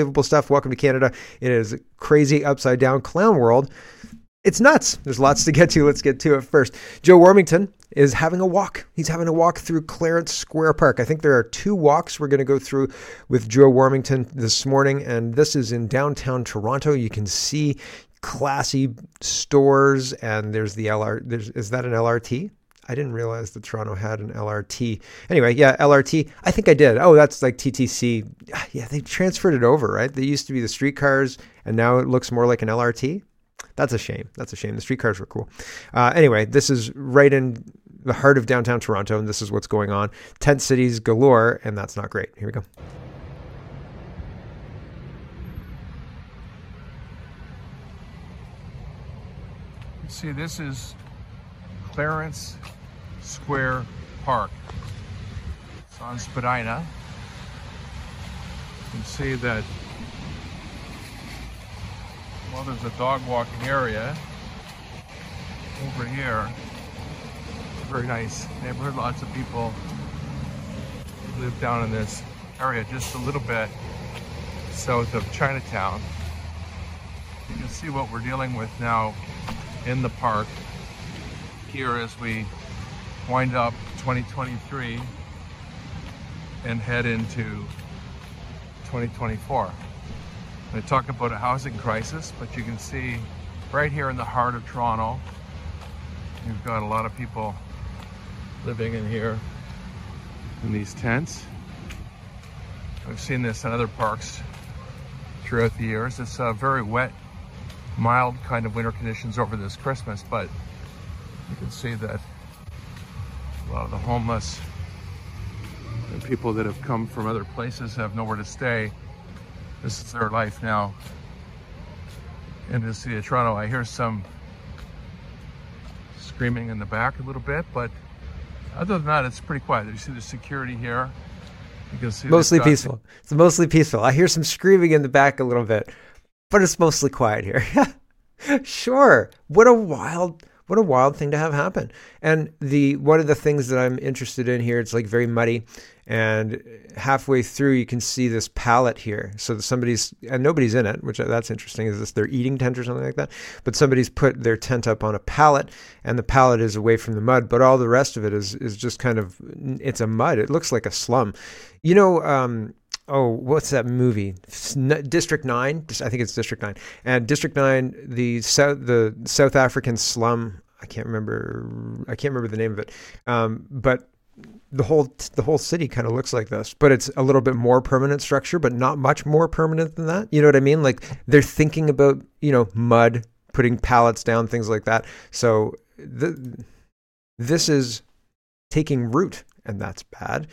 unbelievable stuff. Welcome to Canada. It is a crazy upside down clown world. It's nuts. There's lots to get to. Let's get to it first. Joe Warmington is having a walk. He's having a walk through Clarence Square Park. I think there are two walks we're going to go through with Joe Warmington this morning, and this is in downtown Toronto. You can see classy stores, and there's the LR. There's is that an LRT? I didn't realize that Toronto had an LRT. Anyway, yeah, LRT. I think I did. Oh, that's like TTC. Yeah, they transferred it over, right? They used to be the streetcars, and now it looks more like an LRT. That's a shame. That's a shame. The streetcars were cool. Uh, anyway, this is right in the heart of downtown Toronto, and this is what's going on. Tent cities galore, and that's not great. Here we go. See, this is Clarence Square Park. It's on Spadina. You can see that, well, there's a dog walking area over here. Very nice neighborhood. Lots of people live down in this area just a little bit south of Chinatown. You can see what we're dealing with now in the park here as we wind up 2023 and head into 2024. I talk about a housing crisis, but you can see right here in the heart of Toronto, you've got a lot of people living in here in these tents. I've seen this in other parks throughout the years. It's a very wet, mild kind of winter conditions over this Christmas, but you can see that a lot of the homeless and people that have come from other places have nowhere to stay. This is their life now in the city of Toronto. I hear some screaming in the back a little bit, but other than that, it's pretty quiet. You see the security here. You can see mostly peaceful. It's mostly peaceful. I hear some screaming in the back a little bit, but it's mostly quiet here. sure. What a wild what a wild thing to have happen. And the one of the things that I'm interested in here, it's like very muddy, and halfway through you can see this pallet here. So somebody's and nobody's in it, which uh, that's interesting. Is this their eating tent or something like that? But somebody's put their tent up on a pallet, and the pallet is away from the mud, but all the rest of it is is just kind of it's a mud. It looks like a slum. You know, um, oh, what's that movie? District Nine. I think it's District Nine. And District Nine, the South, the South African slum. I can't remember. I can't remember the name of it. Um, but the whole the whole city kind of looks like this, but it's a little bit more permanent structure, but not much more permanent than that. You know what I mean? Like they're thinking about you know mud, putting pallets down, things like that. So the, this is taking root, and that's bad.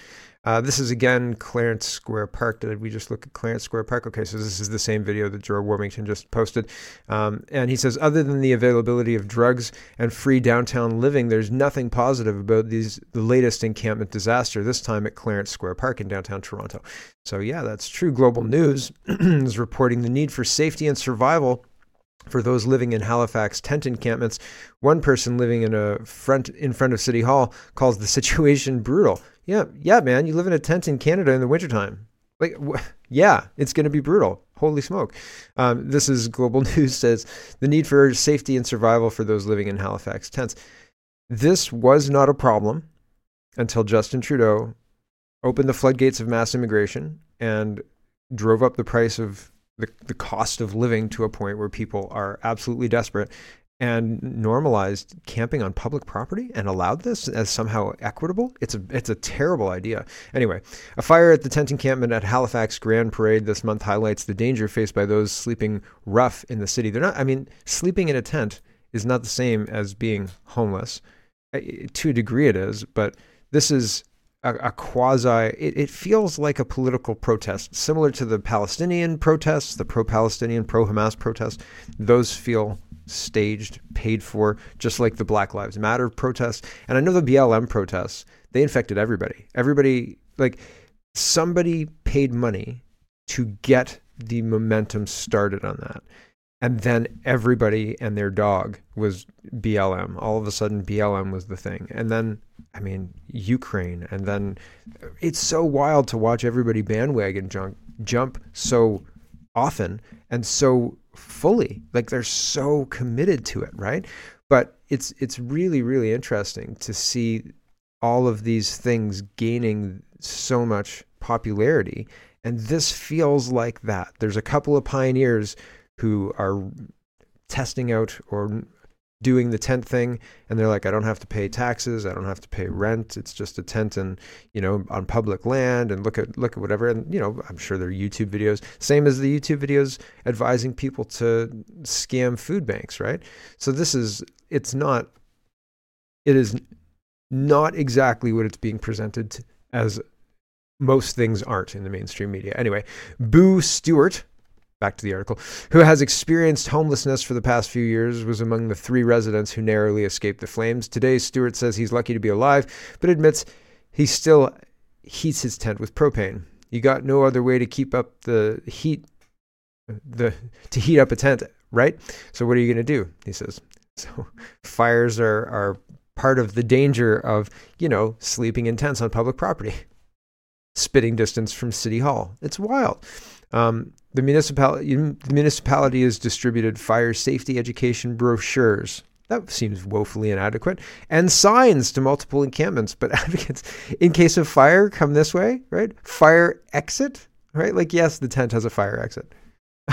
Uh, this is again Clarence Square Park. Did we just look at Clarence Square Park? Okay, so this is the same video that Joe Warmington just posted. Um, and he says, other than the availability of drugs and free downtown living, there's nothing positive about these the latest encampment disaster. This time at Clarence Square Park in downtown Toronto. So yeah, that's true. Global News is reporting the need for safety and survival for those living in Halifax tent encampments. One person living in a front in front of City Hall calls the situation brutal. Yeah, yeah, man, you live in a tent in Canada in the wintertime. Like, yeah, it's going to be brutal. Holy smoke. Um, this is Global News says the need for safety and survival for those living in Halifax tents. This was not a problem until Justin Trudeau opened the floodgates of mass immigration and drove up the price of the, the cost of living to a point where people are absolutely desperate and normalized camping on public property and allowed this as somehow equitable. It's a it's a terrible idea. Anyway, a fire at the tent encampment at Halifax Grand Parade this month highlights the danger faced by those sleeping rough in the city. They're not. I mean, sleeping in a tent is not the same as being homeless. To a degree, it is, but this is a, a quasi. It, it, feels like a political protest, similar to the Palestinian protests, the pro-Palestinian, pro-Hamas protests. Those feel staged, paid for, just like the Black Lives Matter protests. And I know the BLM protests, they infected everybody. Everybody, like, somebody paid money to get the momentum started on that. And then everybody and their dog was BLM. All of a sudden, BLM was the thing. And then, I mean, Ukraine. And then it's so wild to watch everybody bandwagon jump, jump so often and so fully. Like they're so committed to it, right? But it's it's really really interesting to see all of these things gaining so much popularity and this feels like that. There's a couple of pioneers who are testing out or doing the tent thing and they're like i don't have to pay taxes i don't have to pay rent it's just a tent and you know on public land and look at look at whatever and you know i'm sure there are youtube videos. Same as the youtube videos advising people to scam food banks right? So this is it's not it is not exactly what it's being presented as most things aren't in the mainstream media. Anyway boo stewart back to the article, who has experienced homelessness for the past few years, was among the three residents who narrowly escaped the flames. Today, Stewart says he's lucky to be alive, but admits he still heats his tent with propane. You got no other way to keep up the heat, the to heat up a tent, right? So what are you going to do? He says. So fires are are part of the danger of you know sleeping in tents on public property, spitting distance from city hall. It's wild. Um, the, municipality, the municipality has distributed fire safety education brochures. That seems woefully inadequate. And signs to multiple encampments. But advocates, in case of fire, come this way, right? Fire exit, right? Like, yes, the tent has a fire exit.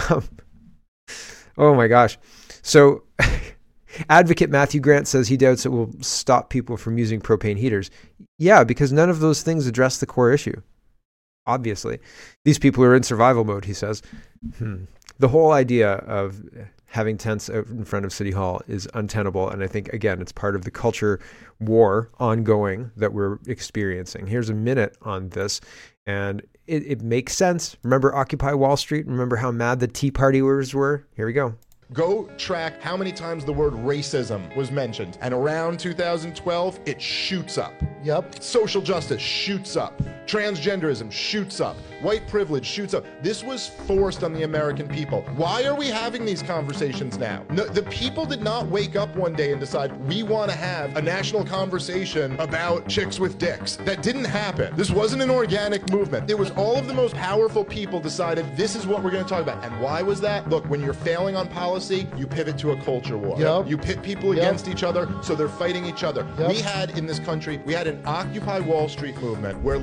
Um, oh my gosh. So, advocate Matthew Grant says he doubts it will stop people from using propane heaters. Yeah, because none of those things address the core issue obviously. These people are in survival mode, he says. Hmm. The whole idea of having tents out in front of City Hall is untenable. And I think, again, it's part of the culture war ongoing that we're experiencing. Here's a minute on this. And it, it makes sense. Remember Occupy Wall Street? Remember how mad the Tea Partiers were? Here we go. Go track how many times the word racism was mentioned. And around 2012, it shoots up. Yep. Social justice shoots up. Transgenderism shoots up. White privilege shoots up. This was forced on the American people. Why are we having these conversations now? No, the people did not wake up one day and decide we want to have a national conversation about chicks with dicks. That didn't happen. This wasn't an organic movement. It was all of the most powerful people decided this is what we're going to talk about. And why was that? Look, when you're failing on policy, you pivot to a culture war. Yep. You pit people Yep. against each other, so they're fighting each other. Yep. We had in this country, we had an Occupy Wall Street movement where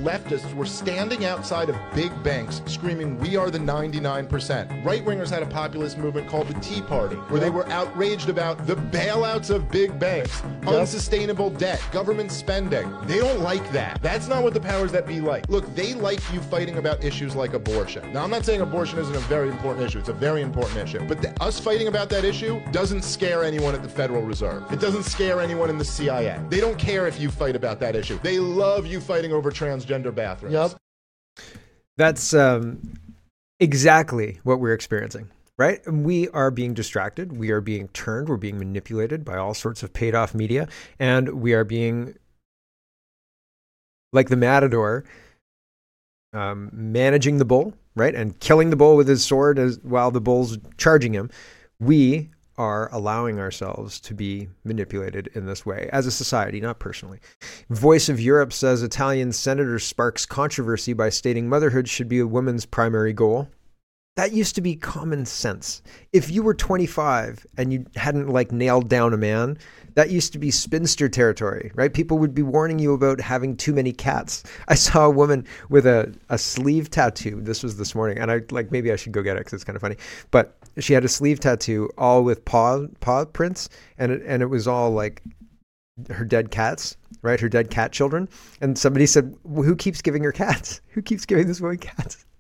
were standing outside of big banks screaming, We are the 99%. Right wingers had a populist movement called the Tea Party, where they were outraged about the bailouts of big banks, unsustainable debt, government spending. They don't like that. That's not what the powers that be like. Look, they like you fighting about issues like abortion. Now, I'm not saying abortion isn't a very important issue, it's a very important issue. But the, us fighting about that issue doesn't scare anyone at the Federal Reserve. It doesn't scare anyone in the CIA. They don't care if you fight about that issue. They love you fighting over transgender bathrooms. Yep. That's um, exactly what we're experiencing, right? And We are being distracted. We are being turned. We're being manipulated by all sorts of paid off media. And we are being, like the matador, um, managing the bull, right? And killing the bull with his sword as, while the bull's charging him. We are allowing ourselves to be manipulated in this way as a society, not personally. Voice of Europe says Italian senator sparks controversy by stating motherhood should be a woman's primary goal. That used to be common sense. If you were 25 and you hadn't like nailed down a man, that used to be spinster territory, right? People would be warning you about having too many cats. I saw a woman with a, a sleeve tattoo. This was this morning, and I like maybe I should go get it because it's kind of funny. But she had a sleeve tattoo all with paw paw prints, and it, and it was all like her dead cats, right? Her dead cat children. And somebody said, well, "Who keeps giving her cats? Who keeps giving this woman cats?"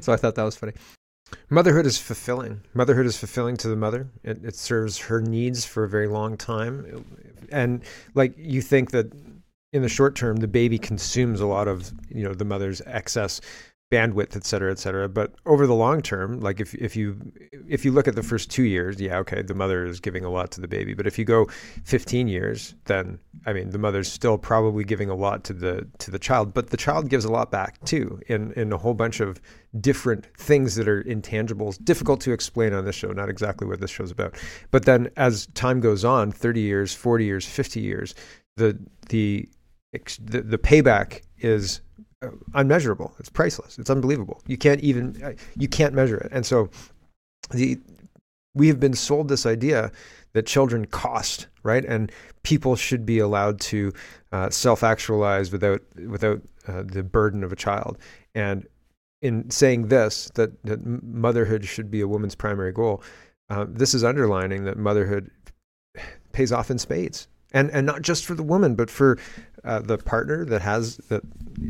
So I thought that was funny. Motherhood is fulfilling. Motherhood is fulfilling to the mother. It, it serves her needs for a very long time. And like you think that in the short term, the baby consumes a lot of, you know, the mother's excess bandwidth, et cetera, et cetera. But over the long term, like if, if you if you look at the first two years, yeah, okay, the mother is giving a lot to the baby. But if you go 15 years, then I mean, the mother's still probably giving a lot to the to the child. But the child gives a lot back too, in in a whole bunch of different things that are intangibles, difficult to explain on this show. Not exactly what this show's about. But then as time goes on, 30 years, 40 years, 50 years, the the the, the payback is unmeasurable. It's priceless. It's unbelievable. You can't even uh, you can't measure it. And so the we have been sold this idea that children cost, right? And people should be allowed to uh, self-actualize without without uh, the burden of a child. And in saying this, that, that motherhood should be a woman's primary goal, uh, this is underlining that motherhood pays off in spades, and and not just for the woman, but for uh, the partner that has that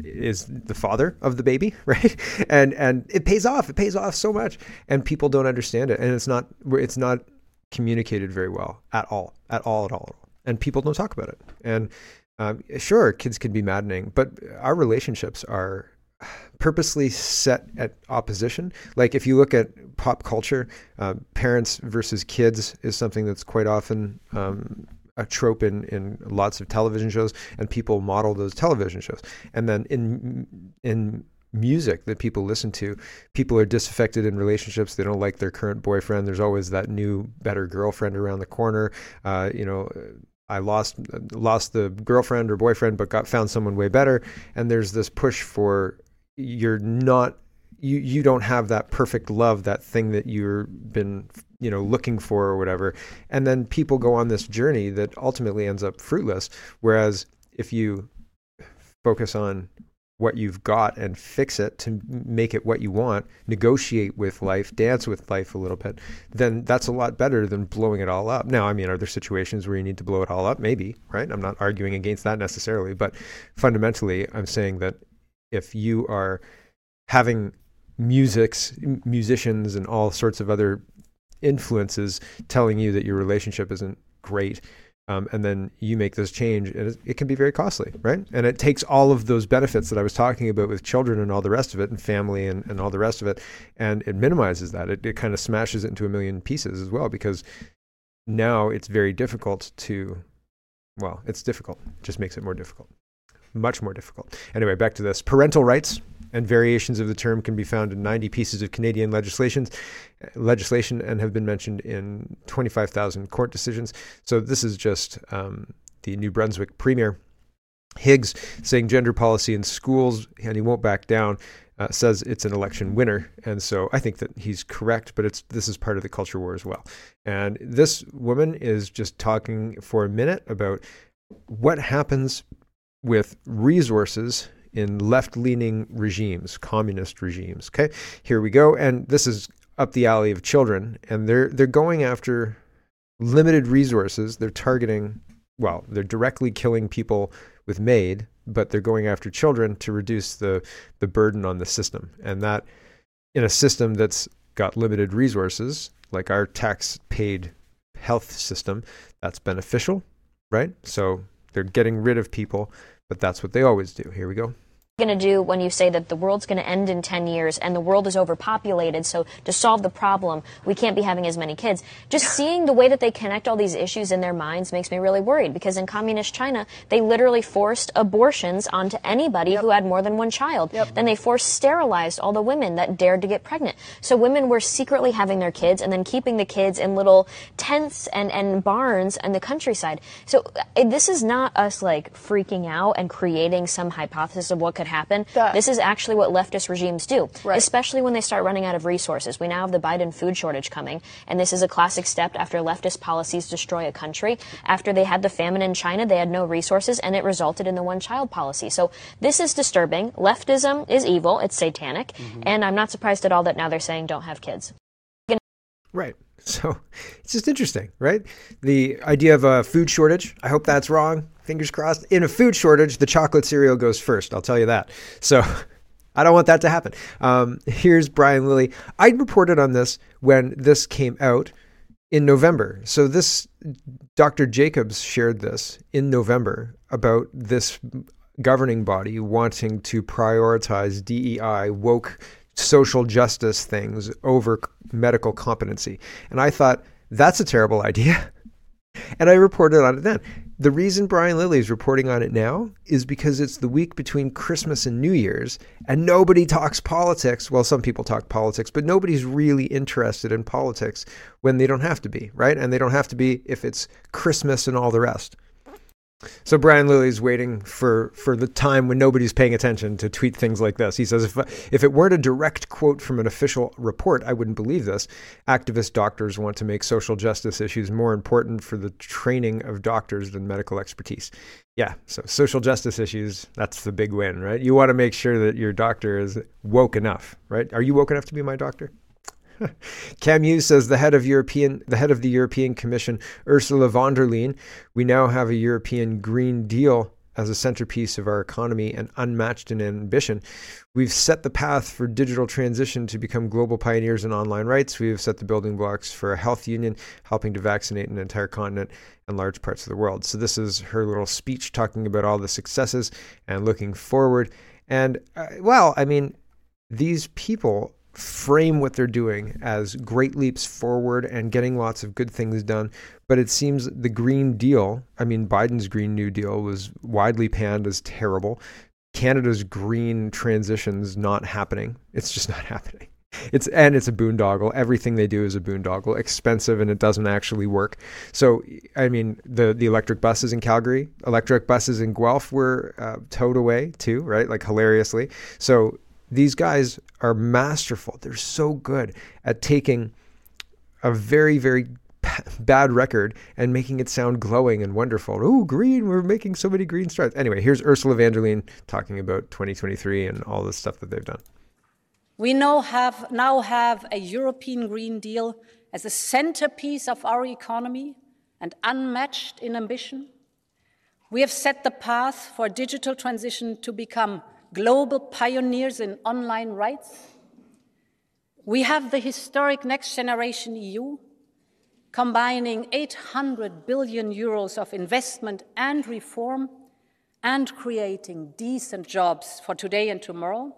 is the father of the baby, right? And and it pays off. It pays off so much, and people don't understand it, and it's not it's not communicated very well at all, at all, at all, at all. and people don't talk about it. And um, sure, kids can be maddening, but our relationships are purposely set at opposition. Like if you look at pop culture, uh, parents versus kids is something that's quite often um, a trope in, in lots of television shows, and people model those television shows. And then in in music that people listen to, people are disaffected in relationships. They don't like their current boyfriend. There's always that new, better girlfriend around the corner. Uh, you know. I lost lost the girlfriend or boyfriend, but got found someone way better. And there's this push for you're not you you don't have that perfect love, that thing that you've been you know looking for or whatever. And then people go on this journey that ultimately ends up fruitless. Whereas if you focus on what you've got and fix it to make it what you want, negotiate with life, dance with life a little bit, then that's a lot better than blowing it all up. Now, I mean, are there situations where you need to blow it all up? Maybe, right? I'm not arguing against that necessarily, but fundamentally, I'm saying that if you are having musics, musicians, and all sorts of other influences telling you that your relationship isn't great, um, and then you make this change, and it can be very costly, right? And it takes all of those benefits that I was talking about with children and all the rest of it, and family and, and all the rest of it, and it minimizes that. It, it kind of smashes it into a million pieces as well, because now it's very difficult to, well, it's difficult, it just makes it more difficult much more difficult. Anyway, back to this. Parental rights and variations of the term can be found in 90 pieces of Canadian legislation, legislation and have been mentioned in 25,000 court decisions. So this is just um, the New Brunswick Premier Higgs saying gender policy in schools, and he won't back down. Uh, says it's an election winner, and so I think that he's correct. But it's this is part of the culture war as well. And this woman is just talking for a minute about what happens with resources in left leaning regimes, communist regimes. Okay, here we go. And this is up the alley of children, and they're, they're going after limited resources. They're targeting, well, they're directly killing people with MAID, but they're going after children to reduce the, the burden on the system. And that, in a system that's got limited resources, like our tax paid health system, that's beneficial, right? So they're getting rid of people but that's what they always do. Here we go going to do when you say that the world's going to end in 10 years and the world is overpopulated so to solve the problem we can't be having as many kids. Just seeing the way that they connect all these issues in their minds makes me really worried because in communist china they literally forced abortions onto anybody yep. who had more than one child. Yep. then they forced sterilized all the women that dared to get pregnant. So women were secretly having their kids and then keeping the kids in little tents and, and barns in the countryside. So uh, this is not us like freaking out and creating some hypothesis of what could happen. This is actually what leftist regimes do, right. especially when they start running out of resources. We now have the Biden food shortage coming, and this is a classic step after leftist policies destroy a country. After they had the famine in China, they had no resources, and it resulted in the one child policy. So this is disturbing. Leftism is evil, it's satanic, mm-hmm. and I'm not surprised at all that now they're saying don't have kids. Right. So it's just interesting, right? The idea of a food shortage. I hope that's wrong. Fingers crossed. In a food shortage, the chocolate cereal goes first. I'll tell you that. So I don't want that to happen. Um, here's Brian Lilley. I reported on this when this came out in November. So this Dr. Jacobs shared this in November about this governing body wanting to prioritize DEI woke social justice things over medical competency. And I thought, that's a terrible idea. And I reported on it then. The reason Brian Lilley is reporting on it now is because it's the week between Christmas and New Year's, and nobody talks politics. Well, some people talk politics, but nobody's really interested in politics when they don't have to be, right? And they don't have to be if it's Christmas and all the rest. So Brian Lilley's waiting for, for the time when nobody's paying attention to tweet things like this. He says, if, if it weren't a direct quote from an official report, I wouldn't believe this. Activist doctors want to make social justice issues more important for the training of doctors than medical expertise. Yeah, so social justice issues, that's the big win, right? You want to make sure that your doctor is woke enough, right? Are you woke enough to be my doctor? Cam Hughes says the head of European, the head of the European Commission, Ursula von der Leyen, we now have a European Green Deal as a centerpiece of our economy and unmatched in ambition. We've set the path for digital transition to become global pioneers in online rights. We have set the building blocks for a health union, helping to vaccinate an entire continent and large parts of the world. So, this is her little speech talking about all the successes and looking forward. And, uh, well, I mean, these people frame what they're doing as great leaps forward and getting lots of good things done. But it seems the Green Deal, I mean, Biden's Green New Deal was widely panned as terrible. Canada's green transition's not happening. It's just not happening. It's and it's a boondoggle. Everything they do is a boondoggle, expensive, and it doesn't actually work. So, I mean, the the electric buses in Calgary, electric buses in Guelph were uh, towed away too, right? Like hilariously. So these guys are masterful. They're so good at taking a very, very bad record and making it sound glowing and wonderful. Oh, green, we're making so many green strides. Anyway, here's Ursula von der Leyen talking about 2023 and all the stuff that they've done. We now have, now have a European Green Deal as a centerpiece of our economy and unmatched in ambition. We have set the path for digital transition to become global pioneers in online rights. We have the historic Next Generation EU, combining 800 billion euros of investment and reform and creating decent jobs for today and tomorrow.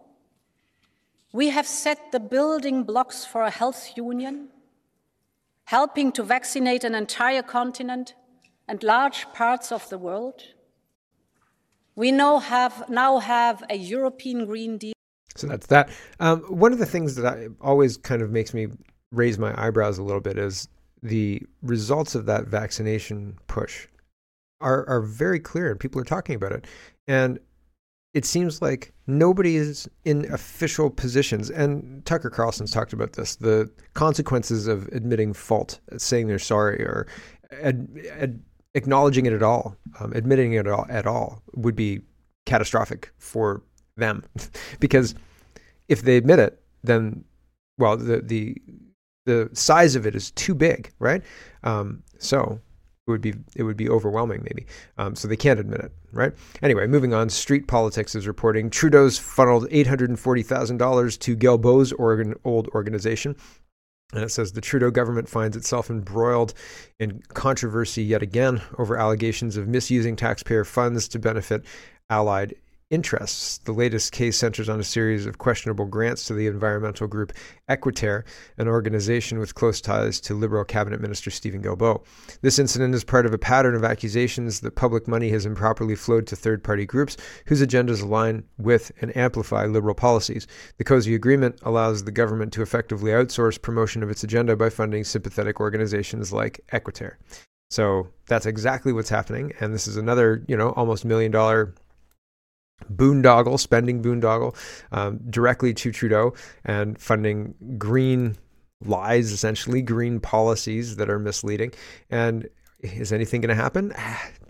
We have set the building blocks for a health union, helping to vaccinate an entire continent and large parts of the world. We now have, now have a European Green Deal. So that's that. Um, one of the things that I, always kind of makes me raise my eyebrows a little bit is the results of that vaccination push are, are very clear and people are talking about it. And it seems like nobody is in official positions. And Tucker Carlson's talked about this the consequences of admitting fault, saying they're sorry, or ad, ad, acknowledging it at all, um, admitting it at all, at all would be catastrophic for them, because if they admit it, then well, the the the size of it is too big, right? Um, so it would be it would be overwhelming maybe. Um, so they can't admit it, right? Anyway, moving on. Street Politics is reporting Trudeau's funneled eight hundred and forty thousand dollars to Guilbeault's organ, old organization and it says the Trudeau government finds itself embroiled in controversy yet again over allegations of misusing taxpayer funds to benefit allied interests. The latest case centers on a series of questionable grants to the environmental group Équiterre, an organization with close ties to Liberal cabinet minister Steven Guilbeault. This incident is part of a pattern of accusations that public money has improperly flowed to third party groups whose agendas align with and amplify Liberal policies. The COSI agreement allows the government to effectively outsource promotion of its agenda by funding sympathetic organizations like Équiterre. So that's exactly what's happening. And this is another, you know, almost million dollar boondoggle, spending boondoggle um, directly to Trudeau and funding green lies, essentially green policies that are misleading. And is anything going to happen?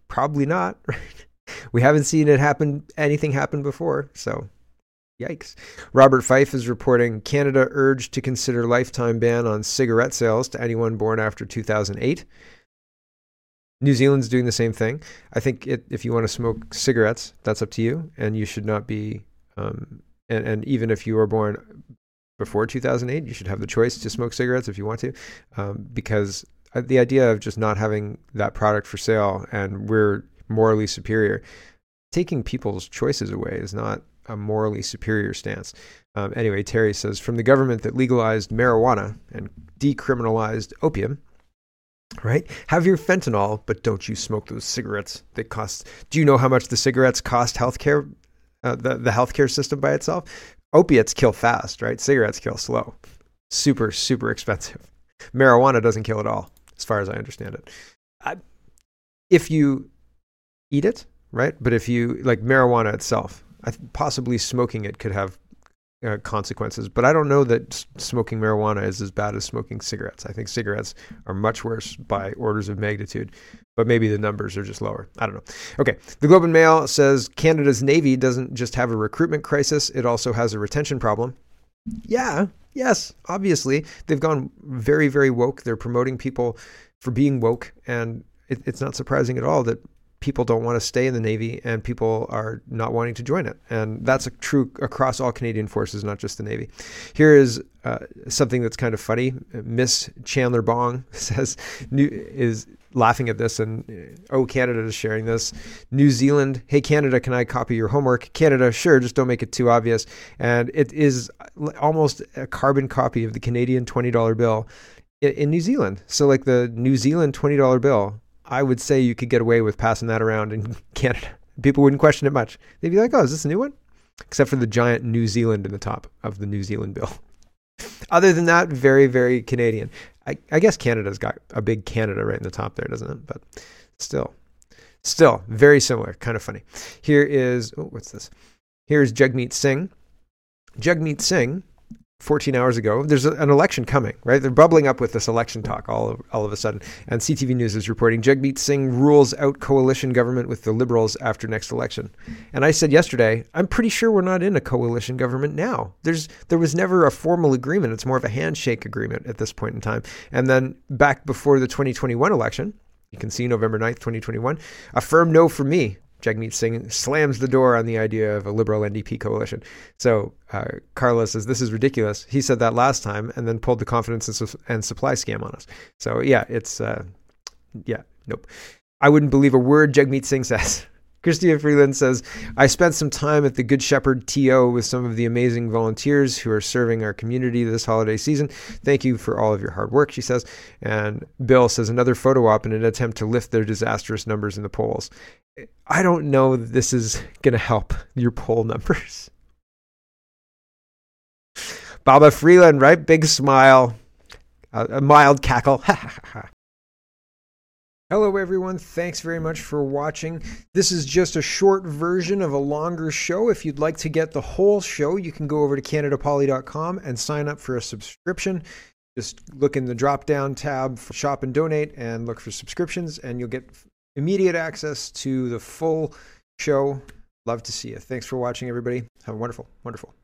Probably not. we haven't seen it happen, anything happen before. So Yikes. Robert Fife is reporting Canada urged to consider lifetime ban on cigarette sales to anyone born after 2008. New Zealand's doing the same thing. I think it, if you want to smoke cigarettes, that's up to you, and you should not be. Um, and, and even if you were born before 2008, you should have the choice to smoke cigarettes if you want to, um, because uh, the idea of just not having that product for sale and we're morally superior, taking people's choices away is not a morally superior stance. Um, anyway, Terry says from the government that legalized marijuana and decriminalized opium, right? Have your fentanyl, but don't you smoke those cigarettes that cost. Do you know how much the cigarettes cost healthcare, uh, the, the healthcare system by itself? Opiates kill fast, right? Cigarettes kill slow. Super, super expensive. Marijuana doesn't kill at all, as far as I understand it. I, if you eat it, right? But if you like marijuana itself, I possibly smoking it could have uh, consequences. But I don't know that smoking marijuana is as bad as smoking cigarettes. I think cigarettes are much worse by orders of magnitude, but maybe the numbers are just lower. I don't know. Okay. The Globe and Mail says Canada's Navy doesn't just have a recruitment crisis, it also has a retention problem. Yeah, yes, obviously. They've gone very, very woke. They're promoting people for being woke. And it, it's not surprising at all that people don't want to stay in the Navy and people are not wanting to join it. And that's true across all Canadian forces, not just the Navy. Here is uh, something that's kind of funny. Miss Chandler Bong says, is laughing at this and uh, oh canada is sharing this new zealand hey canada can i copy your homework canada sure just don't make it too obvious and it is almost a carbon copy of the canadian $20 bill in new zealand so like the new zealand $20 bill I would say you could get away with passing that around in Canada. People wouldn't question it much. They'd be like, oh, is this a new one? Except for the giant New Zealand in the top of the New Zealand bill. Other than that, very, very Canadian. I, I, guess Canada's got a big Canada right in the top there, doesn't it? But still, still very similar. Kind of funny. Here is, oh, what's this? Here's Jagmeet Singh. Jagmeet Singh 14 hours ago. There's a, an election coming, right? They're bubbling up with this election talk all of, all of a sudden. And CTV News is reporting Jagmeet Singh rules out coalition government with the Liberals after next election. And I said yesterday, I'm pretty sure we're not in a coalition government now. There's there was never a formal agreement. It's more of a handshake agreement at this point in time. And then back before the 2021 election, you can see November 9th, 2021, a firm no for me Jagmeet Singh slams the door on the idea of a liberal NDP coalition. So uh, Carla says this is ridiculous. He said that last time and then pulled the confidence and, su- and supply scam on us. So yeah, it's uh, yeah, nope. I wouldn't believe a word Jagmeet Singh says. Chrystia Freeland says, I spent some time at the Good Shepherd TO with some of the amazing volunteers who are serving our community this holiday season. Thank you for all of your hard work, she says. And Bill says, another photo op in an attempt to lift their disastrous numbers in the polls. I don't know that this is going to help your poll numbers. Baba Freeland, right? Big smile, a mild cackle. Hello, everyone. Thanks very much for watching. This is just a short version of a longer show. If you'd like to get the whole show, you can go over to CanadaPoli.com and sign up for a subscription. Just look in the drop down tab for shop and donate and look for subscriptions, and you'll get immediate access to the full show. Love to see you. Thanks for watching, everybody. Have a wonderful, wonderful